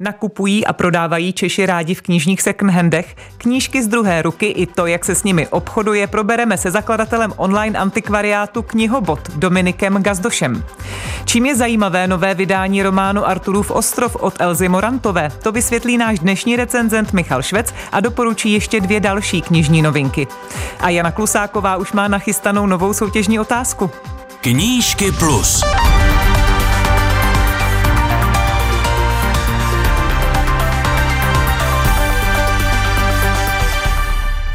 Nakupují a prodávají Češi rádi v knižních secondhandech. Knížky z druhé ruky i to, jak se s nimi obchoduje, probereme se zakladatelem online antikvariátu Knihobot Dominikem Gazdošem. Čím je zajímavé nové vydání románu Arturův ostrov od Elzy Morantové? To vysvětlí náš dnešní recenzent Michal Švec a doporučí ještě dvě další knižní novinky. A Jana Klusáková už má nachystanou novou soutěžní otázku. Knížky plus.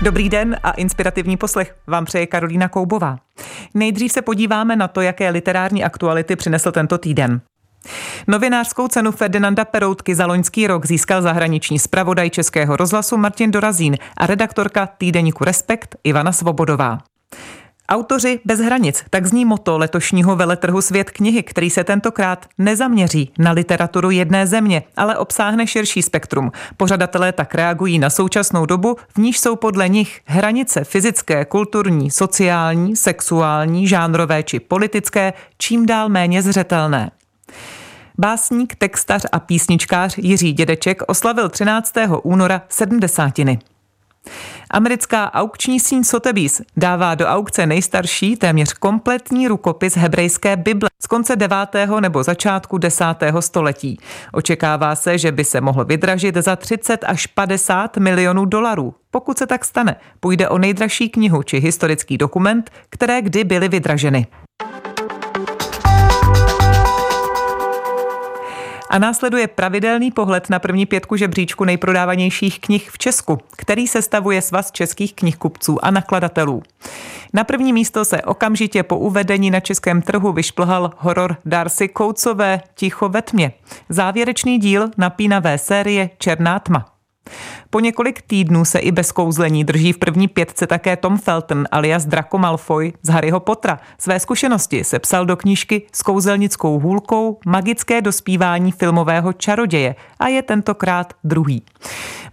Dobrý den a inspirativní poslech vám přeje Karolína Koubová. Nejdřív se podíváme na to, jaké literární aktuality přinesl tento týden. Novinářskou cenu Ferdinanda Peroutky za loňský rok získal zahraniční zpravodaj Českého rozhlasu Martin Dorazín a redaktorka týdeníku Respekt Ivana Svobodová. Autoři bez hranic, tak zní moto letošního veletrhu Svět knihy, který se tentokrát nezaměří na literaturu jedné země, ale obsáhne širší spektrum. Pořadatelé tak reagují na současnou dobu, v níž jsou podle nich hranice fyzické, kulturní, sociální, sexuální, žánrové či politické čím dál méně zřetelné. Básník, textař a písničkář Jiří Dědeček oslavil 13. února sedmdesátiny. Americká aukční síň Sotheby's dává do aukce nejstarší, téměř kompletní rukopis hebrejské Bible z konce 9. nebo začátku 10. století. Očekává se, že by se mohl vydražit za 30 až 50 milionů dolarů. Pokud se tak stane, půjde o nejdražší knihu či historický dokument, které kdy byly vydraženy. A následuje pravidelný pohled na první pětku žebříčku nejprodávanějších knih v Česku, který sestavuje svaz českých knihkupců a nakladatelů. Na první místo se okamžitě po uvedení na českém trhu vyšplhal horor Darcy Koucové Ticho ve tmě. Závěrečný díl napínavé série Černá tma. Po několik týdnů se i bez kouzlení drží v první pětce také Tom Felton alias Draco Malfoy z Harryho Pottera. Své zkušenosti se psal do knížky s kouzelnickou hůlkou Magické dospívání filmového čaroděje a je tentokrát druhý.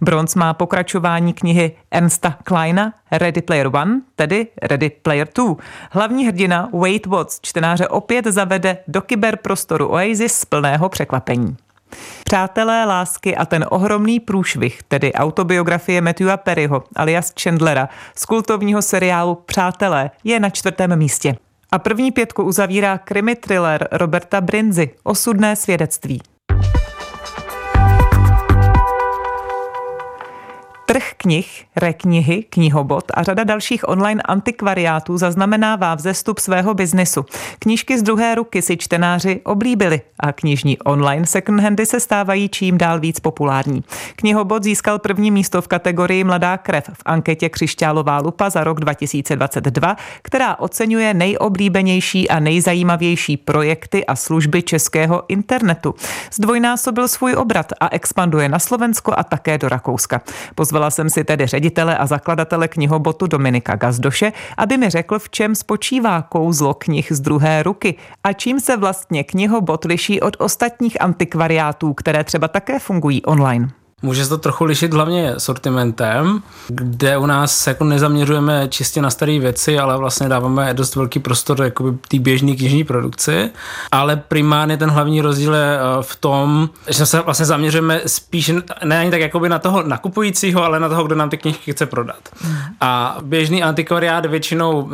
Bronz má pokračování knihy Ernsta Kleina Ready Player One, tedy Ready Player Two. Hlavní hrdina Wade Watts čtenáře opět zavede do kyberprostoru Oasis z plného překvapení. Přátelé lásky a ten ohromný průšvih, tedy autobiografie Matthewa Perryho alias Chandlera z kultovního seriálu Přátelé, je na čtvrtém místě. A první pětku uzavírá krimi thriller Roberta Brinzy Osudné svědectví. Trh knih, reknihy, knihobot a řada dalších online antikvariátů zaznamenává vzestup svého biznesu. Knížky z druhé ruky si čtenáři oblíbili a knižní online secondhandy se stávají čím dál víc populární. Knihobot získal první místo v kategorii Mladá krev v anketě Křišťálová lupa za rok 2022, která oceňuje nejoblíbenější a nejzajímavější projekty a služby českého internetu. Zdvojnásobil svůj obrat a expanduje na Slovensko a také do Rakouska. Pozval Pozvala jsem si tedy ředitele a zakladatele knihobotu Dominika Gazdoše, aby mi řekl, v čem spočívá kouzlo knih z druhé ruky a čím se vlastně knihobot liší od ostatních antikvariátů, které třeba také fungují online. Může se to trochu lišit hlavně sortimentem, kde u nás se jako nezaměřujeme čistě na staré věci, ale vlastně dáváme dost velký prostor jakoby té běžné knižní produkci. Ale primárně ten hlavní rozdíl je eh, v tom, že se vlastně zaměřujeme spíš ne ani tak jakoby na toho nakupujícího, ale na toho, kdo nám ty knižky chce prodat. Hmm. A běžný antikvariát většinou uh,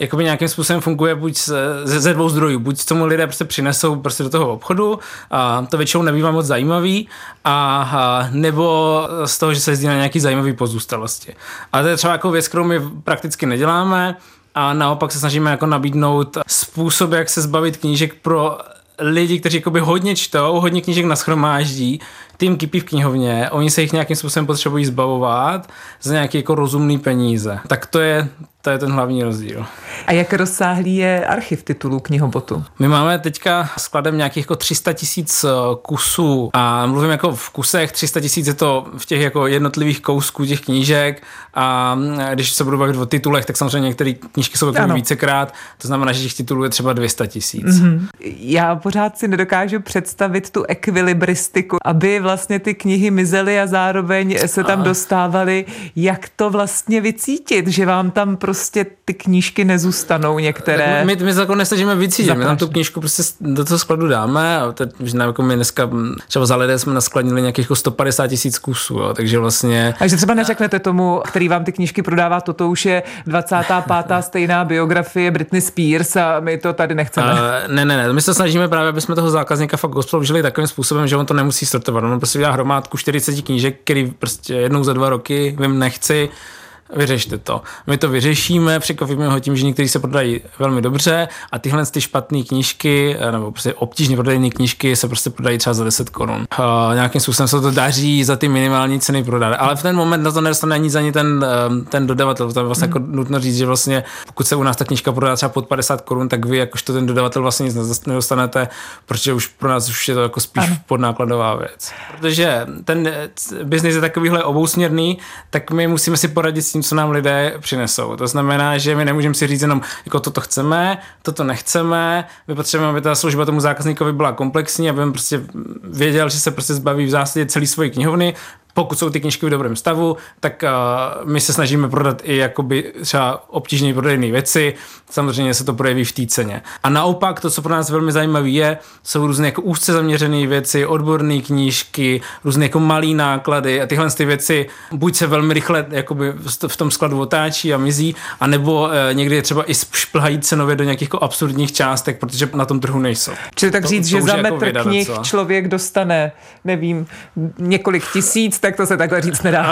jakoby nějakým způsobem funguje buď ze, ze dvou zdrojů. Buď tomu lidé prostě přinesou prostě do toho obchodu, a to většinou nebývá moc zajímavý, a, a nebo z toho, že se jezdí na nějaký zajímavý pozůstalosti. A to je třeba jako věc, kterou my prakticky neděláme, a naopak se snažíme jako nabídnout způsob, jak se zbavit knížek pro lidi, kteří hodně čtou, hodně knížek naschromáždí, tým kypí v knihovně, oni se jich nějakým způsobem potřebují zbavovat za nějaké jako rozumné peníze. Tak to je, to je ten hlavní rozdíl. A jak rozsáhlý je archiv titulů knihobotu? My máme teďka skladem nějakých jako 300 tisíc eh, kusů a mluvím jako v kusech, 300 tisíc je to v těch jako jednotlivých kousků těch knížek a mm, když se budu bavit o titulech, tak samozřejmě některé knížky jsou jako vícekrát, to znamená, že těch titulů je třeba 200 tisíc. Mm-hmm. Já pořád si nedokážu představit tu ekvilibristiku, aby vlastně ty knihy mizely a zároveň se tam dostávaly. Jak to vlastně vycítit, že vám tam prostě ty knížky nezůstanou některé? My, my se jako nesnažíme vycítit, my tam tu knížku prostě do toho skladu dáme a teď, že jako my dneska, třeba za lidé jsme naskladnili nějakých 150 jako tisíc kusů, jo, takže vlastně... Takže třeba neřeknete tomu, který vám ty knížky prodává, toto už je 25. stejná biografie Britney Spears a my to tady nechceme. Uh, ne, ne, ne, my se snažíme právě, aby jsme toho zákazníka fakt takovým způsobem, že on to nemusí sortovat. On prostě udělá hromádku 40 knížek, který prostě jednou za dva roky vím nechci, vyřešte to. My to vyřešíme, překvapíme ho tím, že někteří se prodají velmi dobře a tyhle ty špatné knížky, eh, nebo prostě obtížně prodajené knížky se prostě prodají třeba za 10 korun. Uh, nějakým způsobem se to daří za ty minimální ceny prodat, ale v ten moment na to nedostane ani ani ten, eh, ten dodavatel. To je vlastně mm. jako nutno říct, že vlastně pokud se u nás ta knížka prodá třeba pod 50 korun, tak vy jakožto ten dodavatel vlastně nic nedostanete, protože už pro nás už je to jako spíš ano. podnákladová věc. Protože ten biznis je takovýhle obousměrný, tak my musíme si poradit s tím, co nám lidé přinesou. To znamená, že my nemůžeme si říct jenom, jako toto chceme, toto nechceme, my potřebujeme, aby ta služba tomu zákazníkovi byla komplexní, aby on prostě věděl, že se prostě zbaví v zásadě celý svoje knihovny, pokud jsou ty knižky v dobrém stavu, tak uh, my se snažíme prodat i jakoby třeba obtížně prodejné věci, samozřejmě se to projeví v té ceně. A naopak to, co pro nás velmi zajímavé je, jsou různé jako úzce zaměřené věci, odborné knížky, různé jako malé náklady a tyhle ty věci buď se velmi rychle jakoby v tom skladu otáčí a mizí, anebo uh, někdy třeba i šplhají cenově do nějakých jako absurdních částek, protože na tom trhu nejsou. Čili tak to, říct, to že za jako metr jako knih člověk dostane, nevím, několik tisíc, tak to se takhle říct nedá.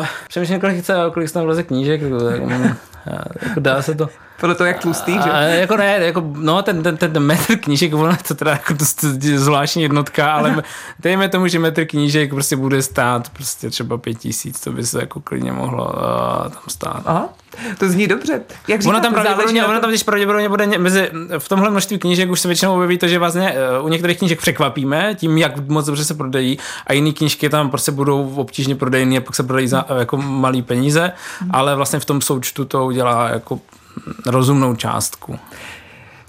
Uh, přemýšlím, kolik, chce, kolik tam vleze knížek, tak, jako dá se to. Podle toho, jak tlustý, že? A, jako ne, jako, no ten, ten, ten metr knížek, ono je to teda jako dost zvláštní jednotka, ale dejme tomu, že metr knížek prostě bude stát prostě třeba pět tisíc, to by se jako klidně mohlo uh, tam stát. Aha, to zní dobře. Jak říkáte, ono tam pravděpodobně, ono tam když pravděpodobně bude mezi, v tomhle množství knížek už se většinou objeví to, že vlastně u některých knížek překvapíme tím, jak moc dobře se prodají a jiné knížky tam prostě budou obtížně prodejné a pak se prodají za uh, jako malý peníze, hmm. ale vlastně v tom součtu to udělá jako rozumnou částku.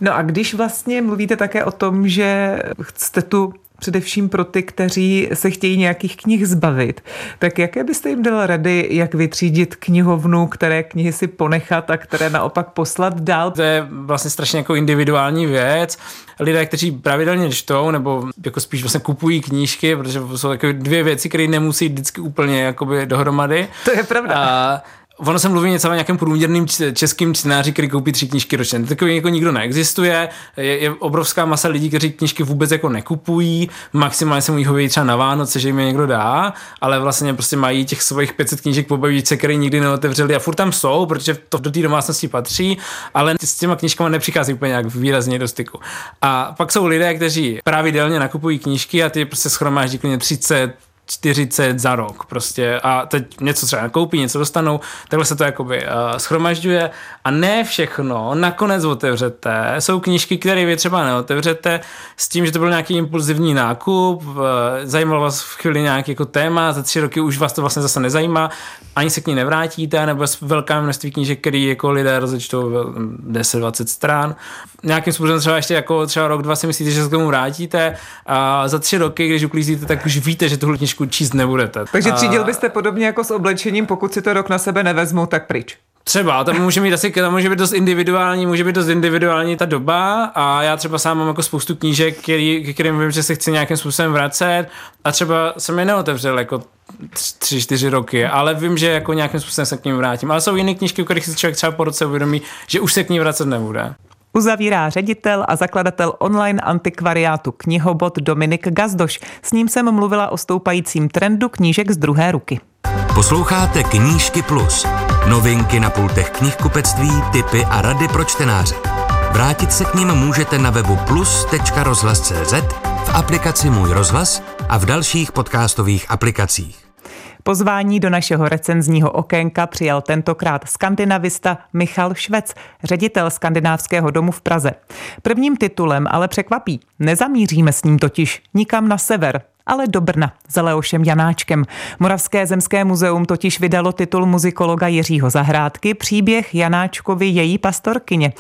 No a když vlastně mluvíte také o tom, že jste tu především pro ty, kteří se chtějí nějakých knih zbavit. Tak jaké byste jim dal rady, jak vytřídit knihovnu, které knihy si ponechat a které naopak poslat dál? To je vlastně strašně jako individuální věc. Lidé, kteří pravidelně čtou, nebo jako spíš vlastně kupují knížky, protože jsou takové dvě věci, které nemusí vždycky úplně jakoby dohromady. To je pravda. A Ono se mluví něco o nějakém průměrným českým čtenáři, který koupí tři knížky ročně. Takový jako nikdo neexistuje. Je, je, obrovská masa lidí, kteří knížky vůbec jako nekupují. Maximálně se mu jich třeba na Vánoce, že jim je někdo dá, ale vlastně prostě mají těch svých 500 knížek po babičce, které nikdy neotevřeli a furt tam jsou, protože to do té domácnosti patří, ale s těma knížkami nepřichází úplně nějak výrazně do styku. A pak jsou lidé, kteří pravidelně nakupují knížky a ty prostě schromáždí klidně 30, 40 za rok prostě a teď něco třeba nakoupí, něco dostanou, takhle se to jakoby uh, schromažďuje a ne všechno nakonec otevřete. Jsou knížky, které vy třeba neotevřete s tím, že to byl nějaký impulzivní nákup, uh, zajímalo vás v chvíli nějaký jako téma, za tři roky už vás to vlastně zase nezajímá, ani se k ní nevrátíte, nebo je velká množství knížek, které jako lidé rozečtou 10-20 stran. Nějakým způsobem třeba ještě jako třeba rok, dva si myslíte, že se k tomu vrátíte a za tři roky, když uklízíte, tak už víte, že tuhle knížku knížku číst nebudete. Takže třídil byste podobně jako s oblečením, pokud si to rok na sebe nevezmu, tak pryč. Třeba, to může mít asi, to může být dost individuální, může být dost individuální ta doba a já třeba sám mám jako spoustu knížek, který, kterým vím, že se chci nějakým způsobem vracet a třeba jsem je neotevřel jako tři, čtyři roky, ale vím, že jako nějakým způsobem se k ním vrátím. Ale jsou jiné knížky, u kterých si člověk třeba po roce uvědomí, že už se k ní vracet nebude. Uzavírá ředitel a zakladatel online antikvariátu knihobot Dominik Gazdoš. S ním jsem mluvila o stoupajícím trendu knížek z druhé ruky. Posloucháte Knížky Plus. Novinky na pultech knihkupectví, typy a rady pro čtenáře. Vrátit se k ním můžete na webu plus.rozhlas.cz, v aplikaci Můj rozhlas a v dalších podcastových aplikacích. Pozvání do našeho recenzního okénka přijal tentokrát skandinavista Michal Švec, ředitel skandinávského domu v Praze. Prvním titulem ale překvapí. Nezamíříme s ním totiž nikam na sever, ale do Brna za Leošem Janáčkem. Moravské zemské muzeum totiž vydalo titul muzikologa Jiřího Zahrádky příběh Janáčkovi její pastorkyně.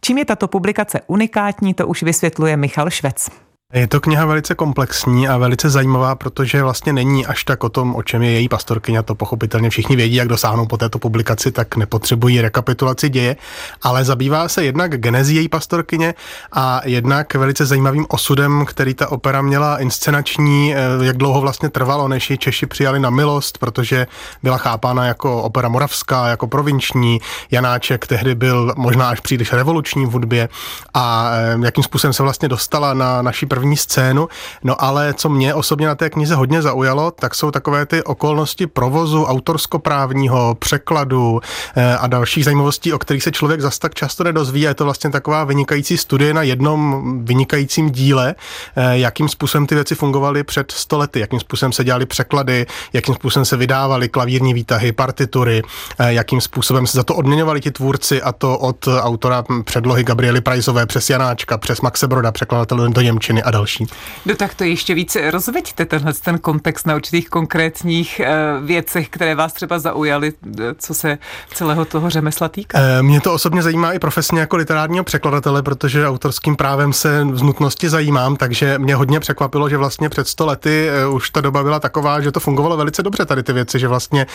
Čím je tato publikace unikátní, to už vysvětluje Michal Švec. Je to kniha velice komplexní a velice zajímavá, protože vlastně není až tak o tom, o čem je její pastorkyně, to pochopitelně všichni vědí, jak dosáhnou po této publikaci, tak nepotřebují rekapitulaci děje, ale zabývá se jednak genezí její pastorkyně a jednak velice zajímavým osudem, který ta opera měla inscenační, eh, jak dlouho vlastně trvalo, než ji Češi přijali na milost, protože byla chápána jako opera moravská, jako provinční. Janáček tehdy byl možná až příliš revoluční v hudbě a eh, jakým způsobem se vlastně dostala na naší první první scénu. No ale co mě osobně na té knize hodně zaujalo, tak jsou takové ty okolnosti provozu autorskoprávního, překladu eh, a dalších zajímavostí, o kterých se člověk zas tak často nedozví. A je to vlastně taková vynikající studie na jednom vynikajícím díle, eh, jakým způsobem ty věci fungovaly před stolety, jakým způsobem se dělali překlady, jakým způsobem se vydávaly klavírní výtahy, partitury, eh, jakým způsobem se za to odměňovali ti tvůrci a to od autora předlohy Gabriely Prajzové přes Janáčka, přes Maxe Broda, překladatele do Němčiny a další. No tak to ještě více rozveďte tenhle ten kontext na určitých konkrétních uh, věcech, které vás třeba zaujaly, eh, co se celého toho řemesla týká. E, mě to osobně zajímá i profesně jako literárního překladatele, protože autorským právem se v nutnosti zajímám, takže mě hodně překvapilo, že vlastně před sto lety už ta doba byla taková, že to fungovalo velice dobře tady ty věci, že vlastně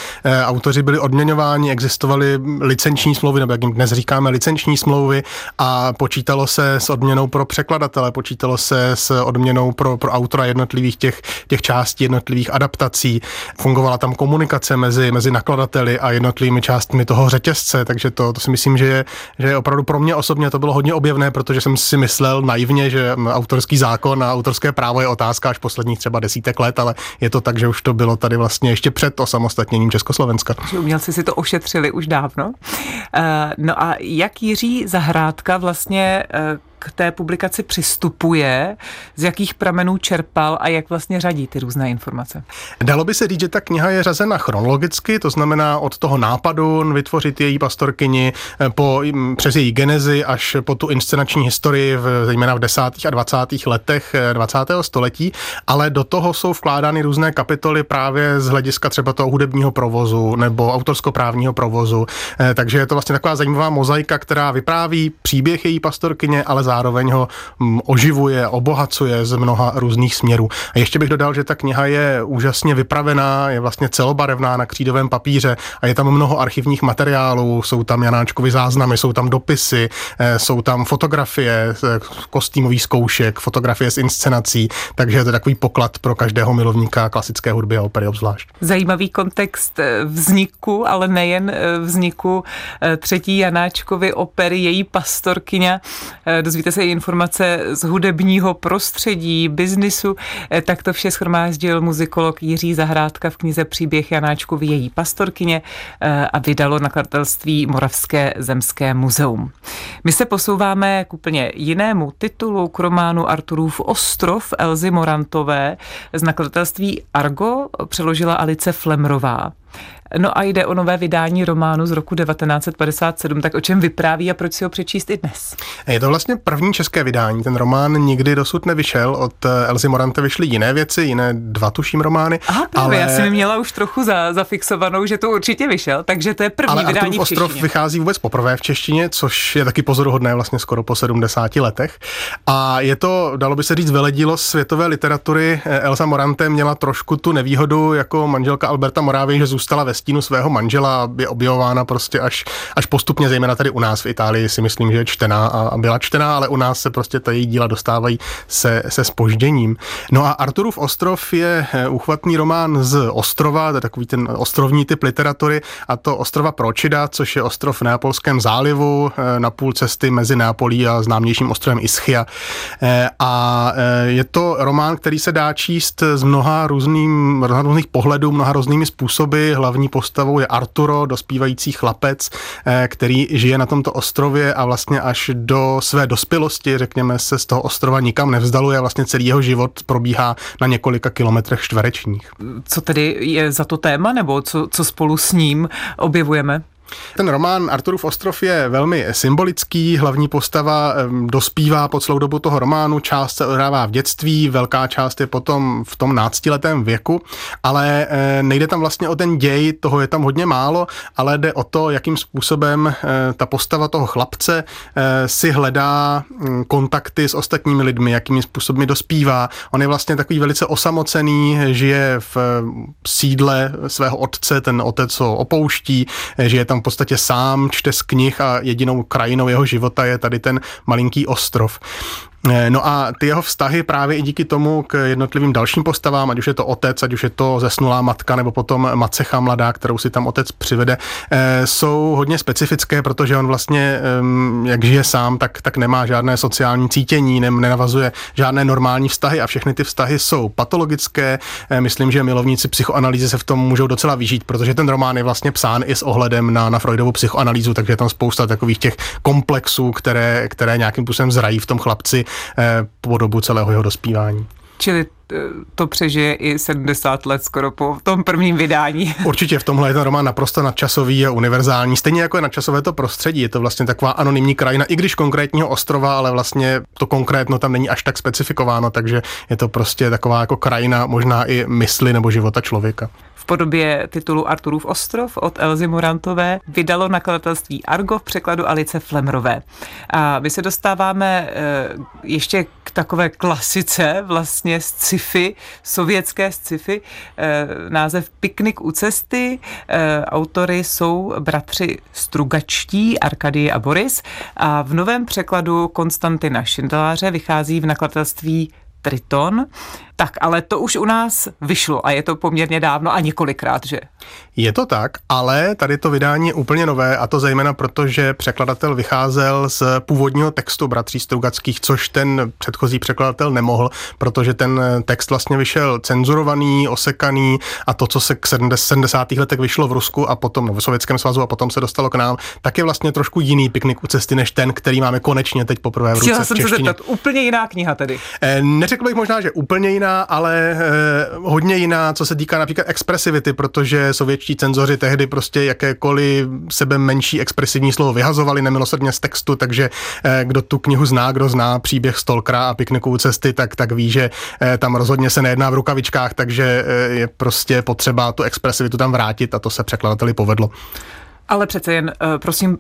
autoři byli odměňováni, existovaly licenční smlouvy, nebo jak jim dnes říkáme, licenční smlouvy a počítalo se s odměnou pro překladatele, počítalo se s odměnou pro, pro autora jednotlivých těch, těch částí, jednotlivých adaptací. Fungovala tam komunikace mezi, mezi nakladateli a jednotlivými částmi toho řetězce, takže to, to si myslím, že je, že je opravdu pro mě osobně to bylo hodně objevné, protože jsem si myslel naivně, že autorský zákon a autorské právo je otázka až posledních třeba desítek let, ale je to tak, že už to bylo tady vlastně ještě před osamostatněním Československa. Že umělci si to ošetřili už dávno. Uh, no a jak Jiří Zahrádka vlastně uh, té publikaci přistupuje, z jakých pramenů čerpal a jak vlastně řadí ty různé informace. Dalo by se říct, že ta kniha je řazena chronologicky, to znamená od toho nápadu vytvořit její pastorkyni eh, po, přes její genezi až po tu inscenační historii, v, zejména v 10. a 20. letech 20. Eh, století, ale do toho jsou vkládány různé kapitoly právě z hlediska třeba toho hudebního provozu nebo autorskoprávního provozu. Eh, takže je to vlastně taková zajímavá mozaika, která vypráví příběh její pastorkyně, ale zároveň ho mm, oživuje, obohacuje z mnoha různých směrů. A ještě bych dodal, že ta kniha je úžasně vypravená, je vlastně celobarevná na křídovém papíře a je tam mnoho archivních materiálů, jsou tam Janáčkovi záznamy, jsou tam dopisy, eh, jsou tam fotografie eh, kostýmových zkoušek, fotografie z inscenací, takže je to takový poklad pro každého milovníka klasické hudby a opery obzvlášť. Zajímavý kontext eh, vzniku, ale nejen vzniku třetí Janáčkovy opery, její pastorkyně. Dozvíte se i informace z hudebního prostředí, biznisu. Eh, tak to vše schromáždil muzikolog Jiří Zahrádka v knize Příběh Janáčku v její pastorkyně eh, a vydalo nakladatelství Moravské zemské muzeum. My se posouváme k úplně jinému titulu k románu Arturův ostrov Elzy Morantové z nakladatelství Argo přeložila Alice Flemrová. No a jde o nové vydání románu z roku 1957, tak o čem vypráví a proč si ho přečíst i dnes? Je to vlastně první české vydání. Ten román nikdy dosud nevyšel. Od eh, Elzy Morante vyšly jiné věci, jiné dva tuším romány. Aha, právě, ale... já jsem měla už trochu za, zafixovanou, že to určitě vyšel, takže to je první ale vydání Arturův ostrov vychází vůbec poprvé v češtině, což je taky pozoruhodné vlastně skoro po 70 letech. A je to, dalo by se říct, veledílo světové literatury. Eh, Elza Morante měla trošku tu nevýhodu jako manželka Alberta Morávy, že zůstala ve stínu svého manžela, je objevována prostě až, až postupně, zejména tady u nás v Itálii si myslím, že je čtená a byla čtená, ale u nás se prostě ta její díla dostávají se, se spožděním. No a Arturův ostrov je eh, uchvatný román z ostrova, to je takový ten ostrovní typ literatury, a to ostrova Pročida, což je ostrov v Neapolském zálivu eh, na půl cesty mezi Neapolí a známějším ostrovem Ischia. Eh, a je to román, který se dá číst z mnoha, různým, mnoha různých pohledů, mnoha různými způsoby. Hlavní postavou je Arturo, dospívající chlapec, eh, který žije na tomto ostrově a vlastně až do své dospělosti, řekněme, se z toho ostrova nikam nevzdaluje. Vlastně celý jeho život probíhá na několika kilometrech čtverečních. Co tedy je za to téma, nebo co, co spolu s ním objevujeme? Ten román Arturův ostrov je velmi symbolický, hlavní postava dospívá po celou dobu toho románu, část se odehrává v dětství, velká část je potom v tom náctiletém věku, ale eh, nejde tam vlastně o ten děj, toho je tam hodně málo, ale jde o to, jakým způsobem eh, ta postava toho chlapce eh, si hledá hm, kontakty s ostatními lidmi, jakými způsoby dospívá. On je vlastně takový velice osamocený, žije v sídle svého otce, ten otec ho opouští, žije tam v podstatě sám, čte z knih a jedinou krajinou jeho života je tady ten malinký ostrov. Eh, no a ty jeho vztahy právě i díky tomu k jednotlivým dalším postavám, ať už je to otec, ať už je to zesnulá matka, nebo potom macecha mladá, kterou si tam otec přivede, eh, jsou hodně specifické, protože on vlastně, jak žije sám, tak, tak nemá žádné sociální cítění, nenavazuje žádné normální vztahy a všechny ty vztahy jsou patologické. Eh, myslím, že milovníci psychoanalýzy se v tom můžou docela vyžít, protože ten román je vlastně psán i s ohledem na, na Freudovu psychoanalýzu, takže je tam spousta takových těch komplexů, které, které nějakým způsobem zrají v tom chlapci po dobu celého jeho dospívání. Čili eh, to přežije i 70 let skoro po tom prvním vydání. Určitě v tomhle je ten román naprosto nadčasový a univerzální. Stejně jako je nadčasové to prostředí. Je to vlastně taková anonymní krajina, i když konkrétního ostrova, ale vlastně to konkrétno tam není až tak specifikováno, takže je to prostě taková jako krajina možná i mysli nebo života člověka podobě titulu Arturův ostrov od Elzy Morantové vydalo nakladatelství Argo v překladu Alice Flemrové. A my se dostáváme eh, ještě k takové klasice vlastně z sci-fi, sovětské sci-fi, eh, název Piknik u cesty. Eh, autory jsou bratři Strugačtí, Arkadie a Boris a v novém překladu Konstantina Šindeláře vychází v nakladatelství Triton. Tak, ale to už u nás vyšlo a je to poměrně dávno a několikrát, že? Je to tak, ale tady to vydání je úplně nové a to zejména proto, že překladatel vycházel z původního textu bratří Strugackých, což ten předchozí překladatel nemohl, protože ten text vlastně vyšel cenzurovaný, osekaný a to, co se k 70. letech vyšlo v Rusku a potom no, v Sovětském svazu a potom se dostalo k nám, tak je vlastně trošku jiný piknik u cesty, než ten, který máme konečně teď poprvé v ruce Chtěla jsem se zeptat, úplně jiná kniha tedy. Eh, neřekl bych možná, že úplně jiná, ale eh, hodně jiná, co se týká například expresivity, protože sovětští cenzoři tehdy prostě jakékoliv sebe menší expresivní slovo vyhazovali nemilosrdně z textu, takže eh, kdo tu knihu zná, kdo zná příběh Stolkra a piknikovou cesty, tak, tak ví, že eh, tam rozhodně se nejedná v rukavičkách, takže je prostě potřeba tu expresivitu tam vrátit a to se překladateli povedlo. Ale přece jen, prosím,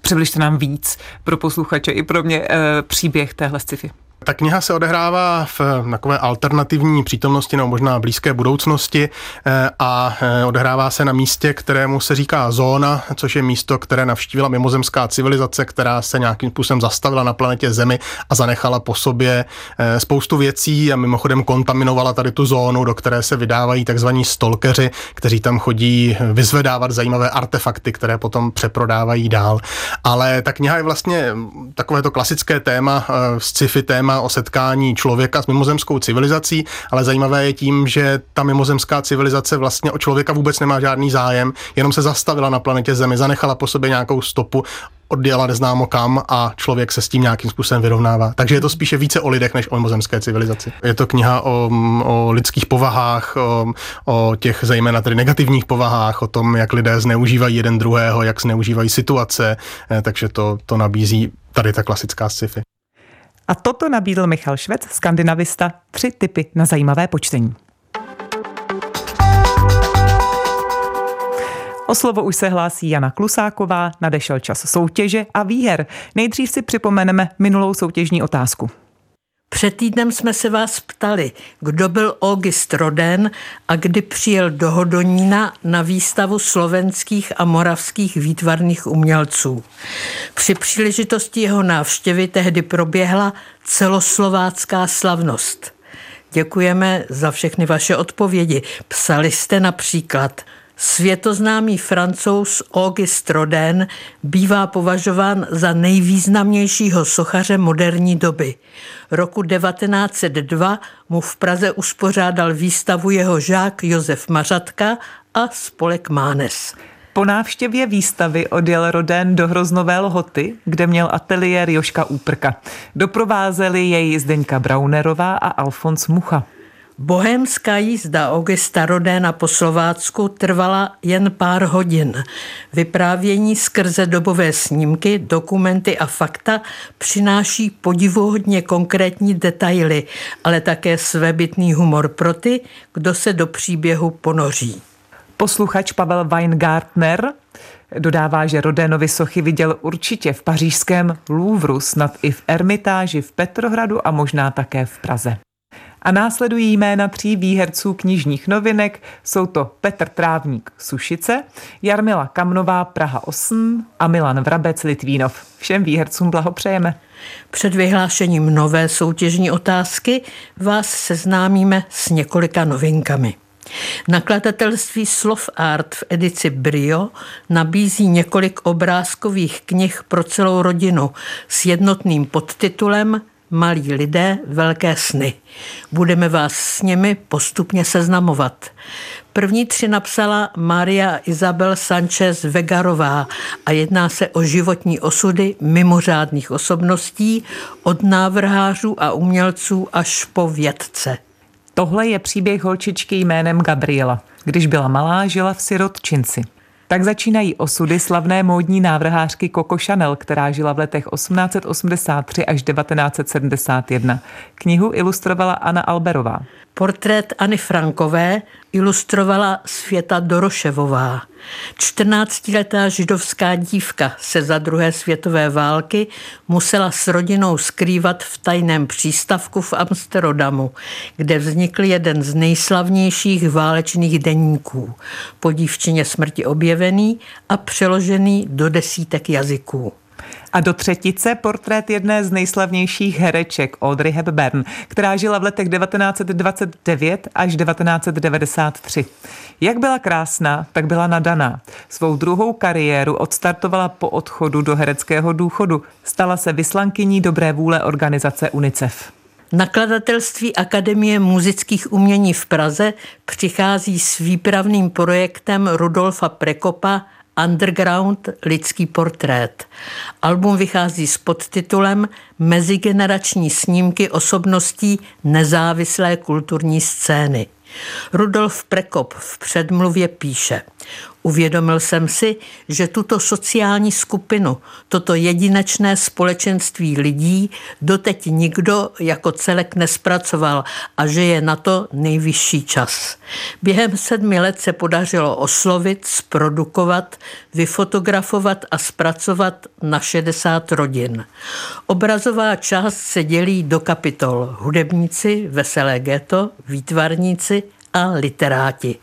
přibližte nám víc pro posluchače i pro mě příběh téhle sci-fi. Ta kniha se odehrává v takové alternativní přítomnosti nebo možná blízké budoucnosti eh, a eh, odehrává se na místě, kterému se říká zóna, což je místo, které navštívila mimozemská civilizace, která se nějakým způsobem zastavila na planetě Zemi a zanechala po sobě eh, spoustu věcí a mimochodem kontaminovala tady tu zónu, do které se vydávají takzvaní stalkeři, kteří tam chodí vyzvedávat zajímavé artefakty, které potom přeprodávají dál. Ale ta kniha je vlastně takové to klasické téma, sci-fi téma, téma o setkání člověka s mimozemskou civilizací, ale zajímavé je tím, že ta mimozemská civilizace vlastně o člověka vůbec nemá žádný zájem, jenom se zastavila na planetě Zemi, zanechala po sobě nějakou stopu, odjela neznámo kam a člověk se s tím nějakým způsobem vyrovnává. Takže je to spíše více o lidech než o mimozemské civilizaci. Je to kniha o, o lidských povahách, o, o těch zejména tedy negativních povahách, o tom, jak lidé zneužívají jeden druhého, jak zneužívají situace, eh, takže to, to nabízí tady ta klasická sci-fi. A toto nabídl Michal Švec, skandinavista, tři typy na zajímavé počtení. O slovo už se hlásí Jana Klusáková, nadešel čas soutěže a výher. Nejdřív si připomeneme minulou soutěžní otázku. Před týdnem jsme se vás ptali, kdo byl August Roden a kdy přijel do Hodonína na výstavu slovenských a moravských výtvarných umělců. Při příležitosti jeho návštěvy tehdy proběhla celoslovácká slavnost. Děkujeme za všechny vaše odpovědi. Psali jste například – Světoznámý francouz Auguste Rodin bývá považován za nejvýznamnějšího sochaře moderní doby. Roku 1902 mu v Praze uspořádal výstavu jeho žák Josef Mařatka a spolek Mánes. Po návštěvě výstavy odjel Roden do Hroznové Lhoty, kde měl ateliér Joška Úprka. Doprovázeli jej Zdeňka Braunerová a Alfons Mucha. Bohémská jízda Augusta Rodéna po Slovácku trvala jen pár hodin. Vyprávění skrze dobové snímky, dokumenty a fakta přináší podivuhodně konkrétní detaily, ale také svébytný humor pro ty, kdo se do příběhu ponoří. Posluchač Pavel Weingartner dodává, že Rodénovi sochy viděl určitě v pařížském Louvru, snad i v Ermitáži v Petrohradu a možná také v Praze. A následují jména tří výherců knižních novinek. Jsou to Petr Trávník Sušice, Jarmila Kamnová Praha 8 a Milan Vrabec Litvínov. Všem výhercům blahopřejeme. Před vyhlášením nové soutěžní otázky vás seznámíme s několika novinkami. Nakladatelství Slov Art v edici Brio nabízí několik obrázkových knih pro celou rodinu s jednotným podtitulem Malí lidé, velké sny. Budeme vás s nimi postupně seznamovat. První tři napsala Maria Isabel Sanchez Vegarová a jedná se o životní osudy mimořádných osobností od návrhářů a umělců až po vědce. Tohle je příběh holčičky jménem Gabriela. Když byla malá, žila v sirotčinci. Tak začínají osudy slavné módní návrhářky Coco Chanel, která žila v letech 1883 až 1971. Knihu ilustrovala Anna Alberová. PortrétAny Frankové ilustrovala Světa Doroševová. 14-letá židovská dívka se za druhé světové války musela s rodinou skrývat v tajném přístavku v Amsterdamu, kde vznikl jeden z nejslavnějších válečných deníků, po dívčině smrti objevený a přeložený do desítek jazyků. A do třetice portrét jedné z nejslavnějších hereček Audrey Hepburn, která žila v letech 1929 až 1993. Jak byla krásná, tak byla nadaná. Svou druhou kariéru odstartovala po odchodu do hereckého důchodu. Stala se vyslankyní dobré vůle organizace UNICEF. Nakladatelství Akademie muzických umění v Praze přichází s výpravným projektem Rudolfa Prekopa Underground lidský portrét. Album vychází s podtitulem Mezigenerační snímky osobností nezávislé kulturní scény. Rudolf Prekop v předmluvě píše – Uvědomil jsem si, že tuto sociální skupinu, toto jedinečné společenství lidí doteď nikdo jako celek nespracoval a že je na to nejvyšší čas. Během sedmi let se podařilo oslovit, zprodukovat, vyfotografovat a zpracovat na 60 rodin. Obrazová část se dělí do kapitol hudebníci, veselé ghetto, výtvarníci a literáti.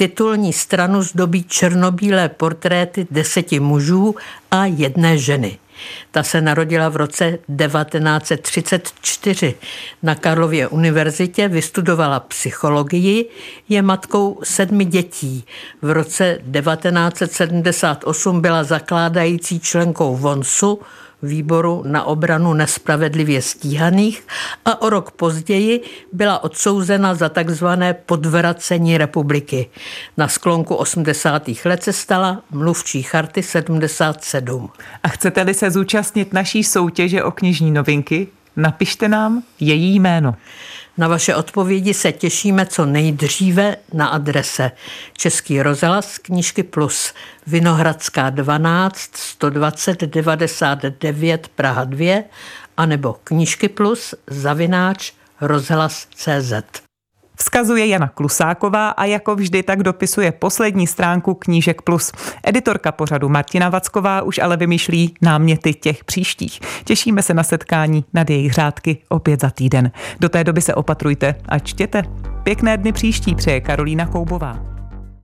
Titulní stranu zdobí černobílé portréty deseti mužů a jedné ženy. Ta se narodila v roce 1934. Na Karlově univerzitě vystudovala psychologii, je matkou sedmi dětí. V roce 1978 byla zakládající členkou VONSu, výboru na obranu nespravedlivě stíhaných a o rok později byla odsouzena za takzvané podvracení republiky. Na sklonku 80. let se stala mluvčí charty 77. A chcete-li se zúčastnit naší soutěže o knižní novinky, napište nám její jméno. Na vaše odpovědi se těšíme co nejdříve na adrese Český rozhlas knížky plus Vinohradská 12 120 99 Praha 2 anebo knížky plus zavináč rozhlas CZ. Vzkazuje Jana Klusáková a jako vždy tak dopisuje poslední stránku Knížek Plus. Editorka pořadu Martina Vacková už ale vymýšlí náměty těch příštích. Těšíme se na setkání nad jejich řádky opět za týden. Do té doby se opatrujte a čtěte. Pěkné dny příští přeje Karolína Koubová.